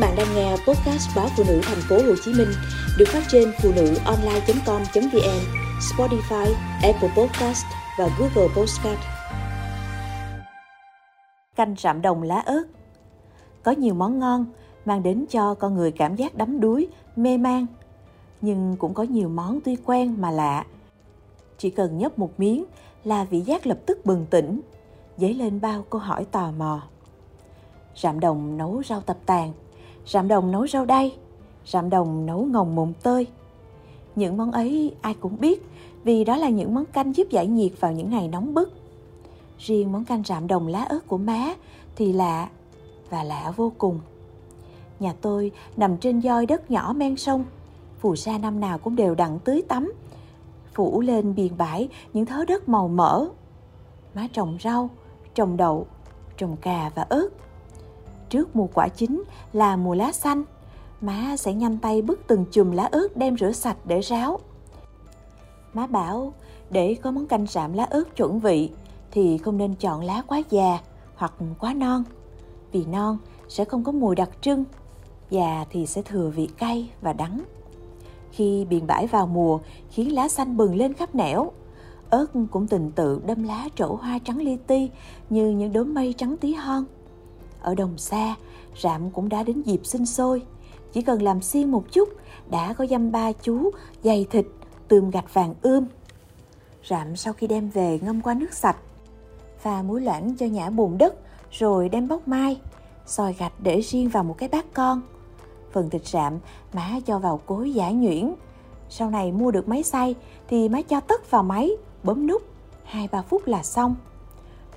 bạn đang nghe podcast báo phụ nữ thành phố Hồ Chí Minh được phát trên phụ nữ online.com.vn, Spotify, Apple Podcast và Google Podcast. Canh rạm đồng lá ớt Có nhiều món ngon mang đến cho con người cảm giác đắm đuối, mê man. Nhưng cũng có nhiều món tuy quen mà lạ. Chỉ cần nhấp một miếng là vị giác lập tức bừng tỉnh, dấy lên bao câu hỏi tò mò. Rạm đồng nấu rau tập tàn, rạm đồng nấu rau đay, rạm đồng nấu ngồng mụn tơi. Những món ấy ai cũng biết vì đó là những món canh giúp giải nhiệt vào những ngày nóng bức. Riêng món canh rạm đồng lá ớt của má thì lạ và lạ vô cùng. Nhà tôi nằm trên doi đất nhỏ men sông, phù sa năm nào cũng đều đặn tưới tắm, phủ lên biền bãi những thớ đất màu mỡ. Má trồng rau, trồng đậu, trồng cà và ớt trước mùa quả chín là mùa lá xanh. Má sẽ nhanh tay bứt từng chùm lá ớt đem rửa sạch để ráo. Má bảo để có món canh sạm lá ớt chuẩn vị thì không nên chọn lá quá già hoặc quá non. Vì non sẽ không có mùi đặc trưng, già thì sẽ thừa vị cay và đắng. Khi biển bãi vào mùa khiến lá xanh bừng lên khắp nẻo, ớt cũng tình tự đâm lá trổ hoa trắng li ti như những đốm mây trắng tí hon. Ở đồng xa, rạm cũng đã đến dịp sinh sôi. Chỉ cần làm xiên một chút, đã có dăm ba chú dày thịt, tươm gạch vàng ươm. Rạm sau khi đem về ngâm qua nước sạch, pha muối loãng cho nhả bùn đất, rồi đem bóc mai, soi gạch để riêng vào một cái bát con. Phần thịt rạm má cho vào cối giả nhuyễn. Sau này mua được máy xay thì má cho tất vào máy, bấm nút, 2-3 phút là xong.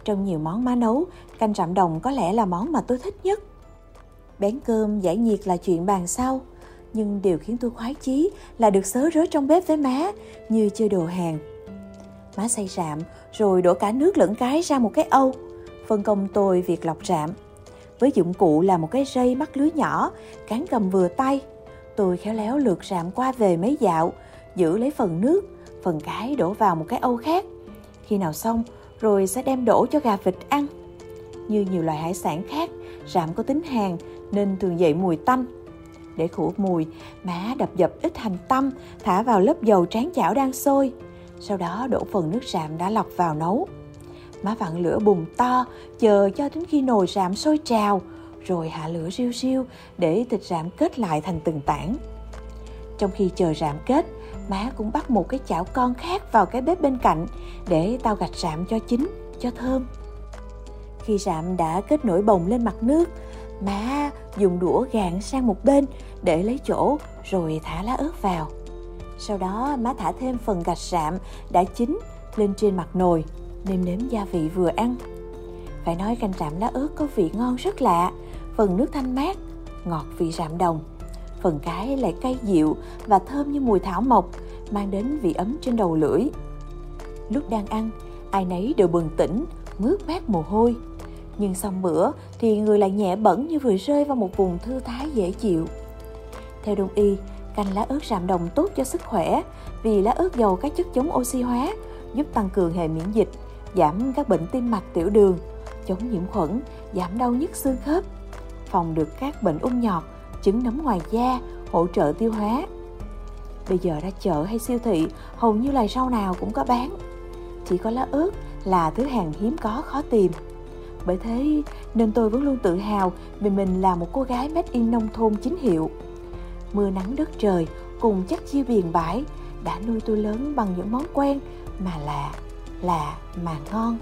Trong nhiều món má nấu, canh rạm đồng có lẽ là món mà tôi thích nhất. Bén cơm giải nhiệt là chuyện bàn sau, nhưng điều khiến tôi khoái chí là được sớ rớ trong bếp với má như chơi đồ hàng. Má xay rạm rồi đổ cả nước lẫn cái ra một cái âu, phân công tôi việc lọc rạm. Với dụng cụ là một cái rây mắc lưới nhỏ, cán cầm vừa tay. Tôi khéo léo lượt rạm qua về mấy dạo, giữ lấy phần nước, phần cái đổ vào một cái âu khác. Khi nào xong, rồi sẽ đem đổ cho gà vịt ăn. Như nhiều loại hải sản khác, rạm có tính hàn nên thường dậy mùi tanh. Để khử mùi, má đập dập ít hành tăm, thả vào lớp dầu tráng chảo đang sôi. Sau đó đổ phần nước rạm đã lọc vào nấu. Má vặn lửa bùng to, chờ cho đến khi nồi rạm sôi trào, rồi hạ lửa riêu riêu để thịt rạm kết lại thành từng tảng. Trong khi chờ rạm kết, má cũng bắt một cái chảo con khác vào cái bếp bên cạnh để tao gạch rạm cho chín, cho thơm. Khi rạm đã kết nổi bồng lên mặt nước, má dùng đũa gạn sang một bên để lấy chỗ rồi thả lá ớt vào. Sau đó má thả thêm phần gạch rạm đã chín lên trên mặt nồi, nêm nếm gia vị vừa ăn. Phải nói canh rạm lá ớt có vị ngon rất lạ, phần nước thanh mát, ngọt vị rạm đồng phần cái lại cay dịu và thơm như mùi thảo mộc, mang đến vị ấm trên đầu lưỡi. Lúc đang ăn, ai nấy đều bừng tỉnh, mướt mát mồ hôi. Nhưng xong bữa thì người lại nhẹ bẩn như vừa rơi vào một vùng thư thái dễ chịu. Theo đông y, canh lá ớt rạm đồng tốt cho sức khỏe vì lá ớt giàu các chất chống oxy hóa, giúp tăng cường hệ miễn dịch, giảm các bệnh tim mạch tiểu đường, chống nhiễm khuẩn, giảm đau nhức xương khớp, phòng được các bệnh ung nhọt trứng nấm ngoài da, hỗ trợ tiêu hóa. Bây giờ ra chợ hay siêu thị, hầu như là rau nào cũng có bán. Chỉ có lá ớt là thứ hàng hiếm có khó tìm. Bởi thế nên tôi vẫn luôn tự hào vì mình là một cô gái made in nông thôn chính hiệu. Mưa nắng đất trời cùng chắc chia biển bãi đã nuôi tôi lớn bằng những món quen mà lạ, lạ mà ngon.